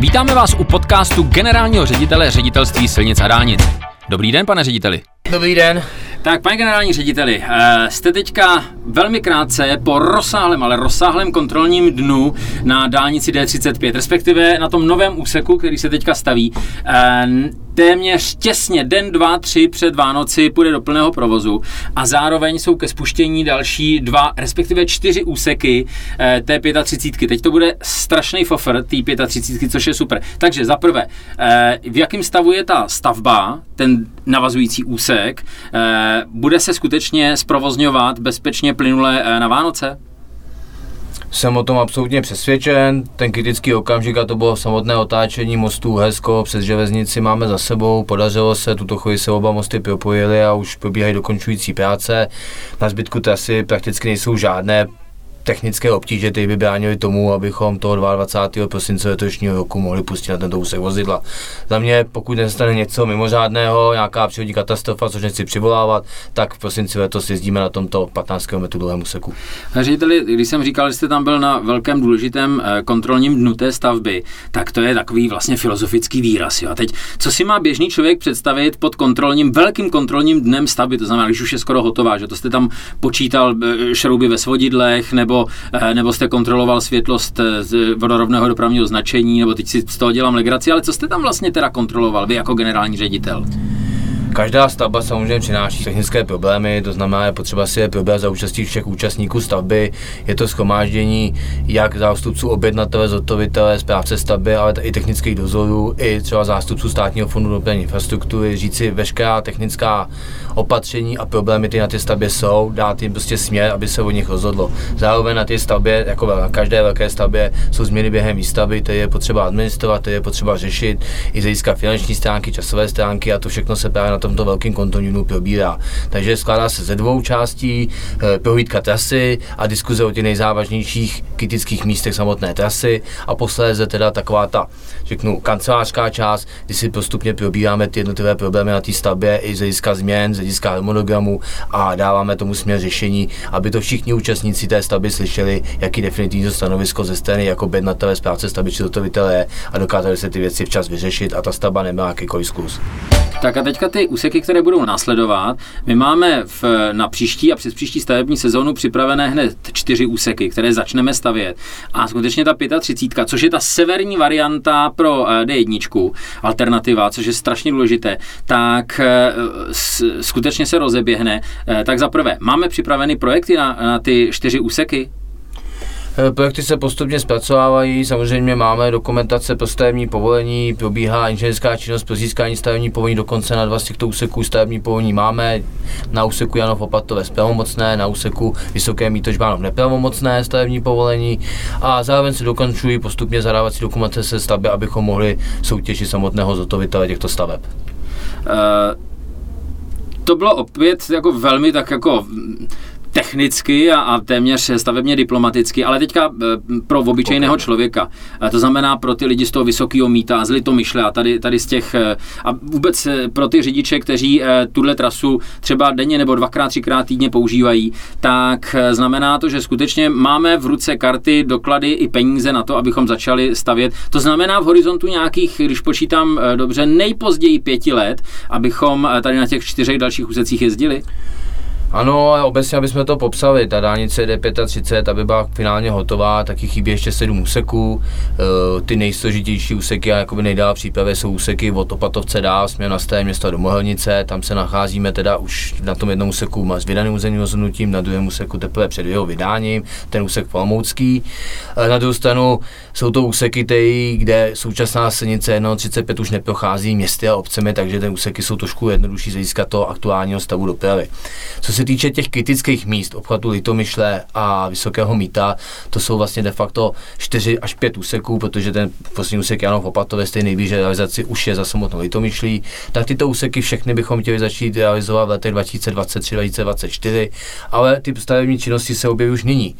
Vítáme vás u podcastu generálního ředitele ředitelství silnic a dálnic. Dobrý den, pane řediteli. Dobrý den. Tak, pane generální řediteli, eh, jste teďka velmi krátce po rozsáhlém, ale rozsáhlém kontrolním dnu na dálnici D35, respektive na tom novém úseku, který se teďka staví. Eh, téměř těsně den, dva, tři před Vánoci půjde do plného provozu a zároveň jsou ke spuštění další dva, respektive čtyři úseky eh, té 35. Teď to bude strašný fofr té 35, což je super. Takže za prvé, v jakém stavu je ta stavba, ten navazující úsek, bude se skutečně zprovozňovat bezpečně plynule eh, na Vánoce? Jsem o tom absolutně přesvědčen. Ten kritický okamžik, a to bylo samotné otáčení mostu Hesko přes železnici máme za sebou. Podařilo se, tuto chvíli se oba mosty propojily a už probíhají dokončující práce. Na zbytku trasy prakticky nejsou žádné technické obtíže, které by bránily tomu, abychom toho 22. prosince letošního roku mohli pustit na tento úsek vozidla. Za mě, pokud nestane něco mimořádného, nějaká přírodní katastrofa, což nechci přivolávat, tak v prosinci letos jezdíme na tomto 15 km dlouhém úseku. Řediteli, když jsem říkal, že jste tam byl na velkém důležitém eh, kontrolním dnu té stavby, tak to je takový vlastně filozofický výraz. Jo. A teď, co si má běžný člověk představit pod kontrolním, velkým kontrolním dnem stavby, to znamená, když už je skoro hotová, že to jste tam počítal eh, šrouby ve svodidlech, nebo Eh, nebo, jste kontroloval světlost eh, z vodorovného dopravního značení, nebo teď si z toho dělám legraci, ale co jste tam vlastně teda kontroloval, vy jako generální ředitel? Každá stavba samozřejmě přináší technické problémy, to znamená, je potřeba si je probrat za účastí všech účastníků stavby. Je to schromáždění jak zástupců objednatele, zotovitele, správce stavby, ale i technických dozorů, i třeba zástupců státního fondu dopravní infrastruktury, říci veškerá technická opatření a problémy, ty na té stavbě jsou, dát jim prostě směr, aby se o nich rozhodlo. Zároveň na té stavbě, jako na každé velké stavbě, jsou změny během výstavby, které je potřeba administrovat, které je potřeba řešit, i z hlediska finanční stránky, časové stránky a to všechno se právě na tomto velkém kontoniunu probírá. Takže skládá se ze dvou částí, eh, prohlídka trasy a diskuze o těch nejzávažnějších kritických místech samotné trasy a posléze teda taková ta, řeknu, kancelářská část, kdy si postupně probíráme ty jednotlivé problémy na té stavbě i z hlediska změn, z hlediska harmonogramu a dáváme tomu směr řešení, aby to všichni účastníci té stavby slyšeli, jaký definitivní stanovisko ze strany jako bednatele, správce stavby či je a dokázali se ty věci včas vyřešit a ta stavba neměla jakýkoliv zkus. Tak a teďka ty úseky, které budou následovat, my máme v, na příští a přes příští stavební sezónu připravené hned čtyři úseky, které začneme stavět. A skutečně ta 35, což je ta severní varianta pro eh, D1, alternativa, což je strašně důležité, tak eh, skutečně se rozeběhne. Eh, tak za prvé, máme připraveny projekty na, na ty čtyři úseky? Eh, projekty se postupně zpracovávají, samozřejmě máme dokumentace pro stavební povolení, probíhá inženýrská činnost pro získání stavební povolení, dokonce na dva z těchto úseků stavební povolení máme, na úseku Janov Opatové pravomocné, na úseku Vysoké Mítožbánov nepravomocné stavební povolení. A zároveň se dokončují postupně zadávací dokumentace stavby, abychom mohli soutěžit samotného zotovitele těchto staveb. Uh, to bylo opět jako velmi tak jako technicky a, a téměř stavebně diplomaticky, ale teďka eh, pro obyčejného člověka. To znamená pro ty lidi z toho vysokého míta, z Litomyšle a tady, tady z těch, eh, a vůbec eh, pro ty řidiče, kteří tuhle trasu třeba denně nebo dvakrát, třikrát týdně používají, tak znamená to, že skutečně máme v ruce karty, doklady i peníze na to, abychom začali stavět. To znamená v horizontu nějakých, když počítám dobře, nejpozději pěti let, abychom tady na těch čtyřech dalších úsecích jezdili. Ano, ale obecně, abychom to popsali, ta dálnice D35, aby byla finálně hotová, taky chybí ještě sedm úseků. E, ty nejsložitější úseky a jakoby nejdál přípravě jsou úseky od Opatovce dál, směr na staré město do Mohelnice, tam se nacházíme teda už na tom jednom úseku s vydaným územním rozhodnutím, na druhém úseku teprve před jeho vydáním, ten úsek Palmoucký. E, na druhou stranu jsou to úseky, tej, kde současná silnice 135 už neprochází městy a obcemi, takže ty úseky jsou trošku jednodušší získat toho aktuálního stavu dopravy. Co se týče těch kritických míst, obchvatu Litomyšle a Vysokého Míta, to jsou vlastně de facto 4 až 5 úseků, protože ten poslední úsek Janov Opatové té nejblíže realizaci už je za samotnou Litomyšlí, tak tyto úseky všechny bychom chtěli začít realizovat v letech 2023-2024, ale ty stavební činnosti se objeví už nyní.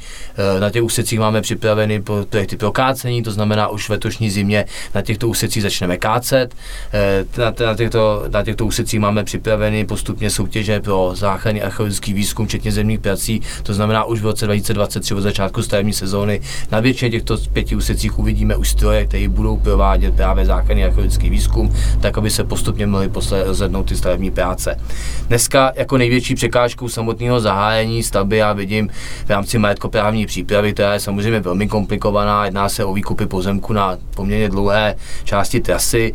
E, na těch úsecích máme připraveny projekty pro kácení, to znamená už v letošní zimě na těchto úsecích začneme kácet. E, na, těchto, na těchto úsecích máme připraveny postupně soutěže pro záchrany a archeologický výzkum, včetně zemních prací. To znamená, už v roce 2023 od začátku stavební sezóny na většině těchto pěti úsecích uvidíme už stroje, které budou provádět právě základní archeologický výzkum, tak aby se postupně mohly posle rozhodnout ty stavební práce. Dneska jako největší překážkou samotného zahájení stavby já vidím v rámci majetkoprávní přípravy, která je samozřejmě velmi komplikovaná, jedná se o výkupy pozemku na poměrně dlouhé části trasy.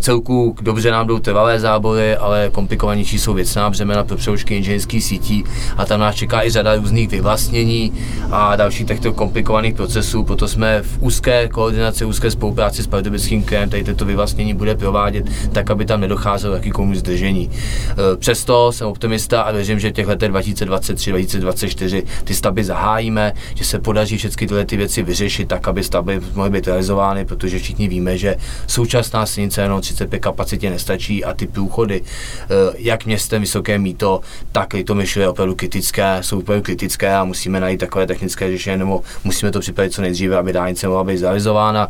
Celku dobře nám jdou trvalé zábory, ale komplikovanější jsou věcná břemena pro přeložky inženýrských sítí a tam nás čeká i řada různých vyvlastnění a dalších těchto komplikovaných procesů. Proto jsme v úzké koordinaci, úzké spolupráci s Pardubickým krajem tady toto vyvlastnění bude provádět tak, aby tam nedocházelo jakýkomu zdržení. E, přesto jsem optimista a věřím, že v těch letech 2023-2024 ty stavby zahájíme, že se podaří všechny tyhle ty věci vyřešit tak, aby stavby mohly být realizovány, protože všichni víme, že současná silnice jenom 35 kapacitě nestačí a ty průchody, eh, jak městem Vysoké míto, tak to myšle opravdu kritické, jsou opravdu kritické a musíme najít takové technické řešení, nebo musíme to připravit co nejdříve, aby dálnice mohla být zrealizována.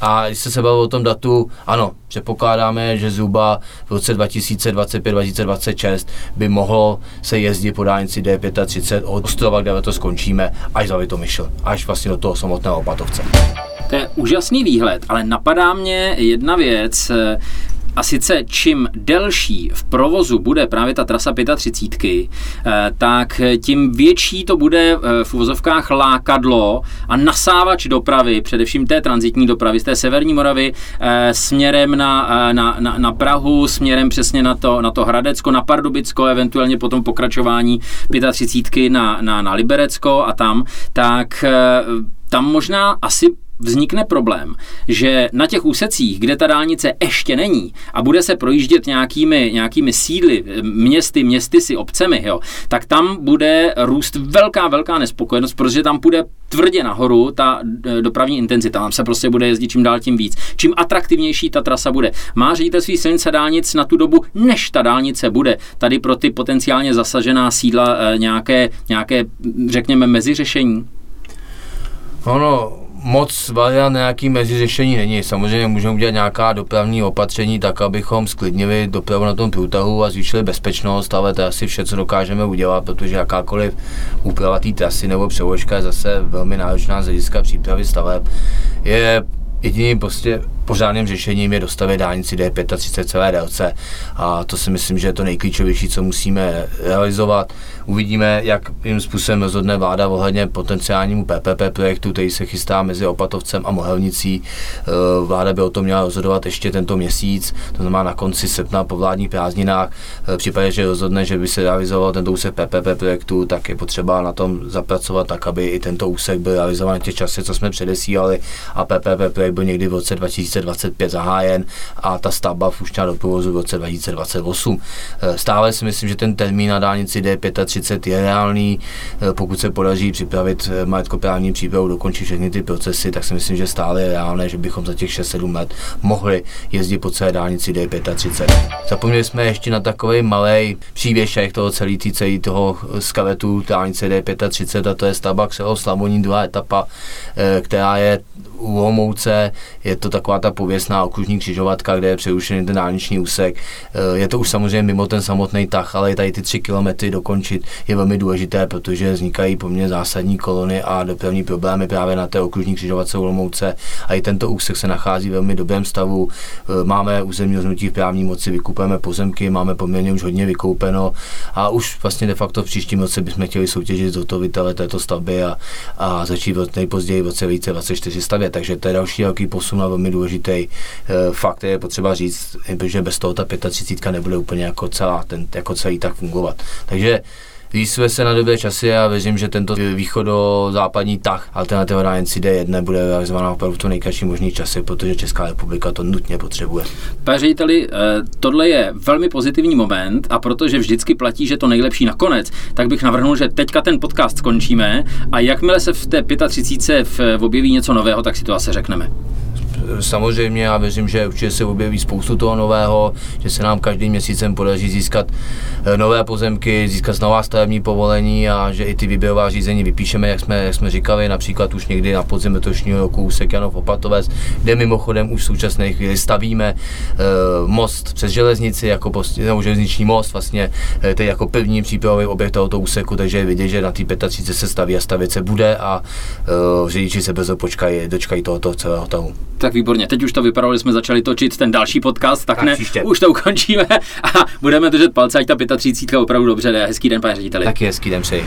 A když se se bavilo o tom datu, ano, předpokládáme, že zhruba v roce 2025-2026 by mohlo se jezdit po dálnici D35 od Ostrova, kde to skončíme, až za myšl, až vlastně do toho samotného Opatovce. To je úžasný výhled, ale napadá mě jedna věc. A sice čím delší v provozu bude právě ta trasa 35, eh, tak tím větší to bude eh, v uvozovkách lákadlo a nasávač dopravy, především té transitní dopravy z té severní Moravy eh, směrem na, na, na, na Prahu, směrem přesně na to, na to Hradecko, na Pardubicko, eventuálně potom pokračování 35 na, na, na Liberecko a tam, tak tam možná asi vznikne problém, že na těch úsecích, kde ta dálnice ještě není a bude se projíždět nějakými, nějakými sídly, městy, městy si, obcemi, jo, tak tam bude růst velká, velká nespokojenost, protože tam bude tvrdě nahoru ta e, dopravní intenzita. Tam se prostě bude jezdit čím dál tím víc. Čím atraktivnější ta trasa bude. Má ředitelství silnice dálnic na tu dobu, než ta dálnice bude tady pro ty potenciálně zasažená sídla e, nějaké, nějaké řekněme, meziřešení? Ono, moc variant nějaký meziřešení není. Samozřejmě můžeme udělat nějaká dopravní opatření tak, abychom sklidnili dopravu na tom průtahu a zvýšili bezpečnost, ale to je asi vše, co dokážeme udělat, protože jakákoliv úprava té trasy nebo převožka je zase velmi náročná z hlediska přípravy staveb. Je jediným prostě pořádným řešením je dostavit dálnici D35 celé délce a to si myslím, že je to nejklíčovější, co musíme realizovat. Uvidíme, jak jim způsobem rozhodne vláda ohledně potenciálnímu PPP projektu, který se chystá mezi Opatovcem a Mohelnicí. Eh, vláda by o tom měla rozhodovat ještě tento měsíc, to znamená na konci srpna po vládních prázdninách. Eh, v případě, že rozhodne, že by se realizoval tento úsek PPP projektu, tak je potřeba na tom zapracovat tak, aby i tento úsek byl realizován v těch časech, co jsme předesílali a PPP projekt byl někdy v roce 2025 zahájen a ta stavba už do provozu v roce 2028. Eh, stále si myslím, že ten termín na dálnici D35 je reálný. Eh, pokud se podaří připravit eh, majetkoprávní přípravu, dokončit všechny ty procesy, tak si myslím, že stále je reálné, že bychom za těch 6-7 let mohli jezdit po celé dálnici D35. Zapomněli jsme ještě na takový malý přívěšek toho celý, tý, celý toho skeletu dálnice D35 a to je stavba Xelo Slavoní, druhá etapa, která je u Homouce, je to taková ta pověstná okružní křižovatka, kde je přerušený ten dálniční úsek. Eh, je to už samozřejmě mimo ten samotný tah, ale tady ty tři kilometry dokončit je velmi důležité, protože vznikají poměrně zásadní kolony a dopravní problémy právě na té okružní křižovatce u Olomouce. A i tento úsek se nachází v velmi dobrém stavu. Eh, máme územní rozhodnutí v právní moci, vykupujeme pozemky, máme poměrně už hodně vykoupeno a už vlastně de facto v příštím roce bychom chtěli soutěžit zhotovitele této stavby a, a začít nejpozději v roce 2024 stavět. Takže to je další velký posun a velmi důležitý e, fakt, je potřeba říct, protože bez toho ta 35 nebude úplně jako, celá, ten, jako celý tak fungovat. Takže Rýsuje se na dobré časy a věřím, že tento východo-západní tah alternativa na NCD1 bude realizována opravdu v to nejkratší možný časy, protože Česká republika to nutně potřebuje. Pane řediteli, eh, tohle je velmi pozitivní moment a protože vždycky platí, že to nejlepší nakonec, tak bych navrhnul, že teďka ten podcast skončíme a jakmile se v té 35 objeví něco nového, tak si to asi řekneme. Samozřejmě já věřím, že určitě se objeví spoustu toho nového, že se nám každým měsícem podaří získat eh, nové pozemky, získat nová stavební povolení a že i ty výběrová řízení vypíšeme, jak jsme, jak jsme říkali, například už někdy na podzim letošního roku úsek Janov Opatovec, kde mimochodem už v současné chvíli stavíme uh, most přes železnici, jako post, nebo železniční most, vlastně uh, jako první přípravový objekt tohoto úseku, takže je vidět, že na té 35 se staví a stavět se bude a řidiči se brzo počkají, dočkají tohoto celého tahu. Tak výborně, teď už to vypadalo, že jsme začali točit ten další podcast, tak, tak ne, příště. už to ukončíme a budeme držet palce, ať ta 35 opravdu dobře jde. Hezký den, pane řediteli. Taky hezký den přeji.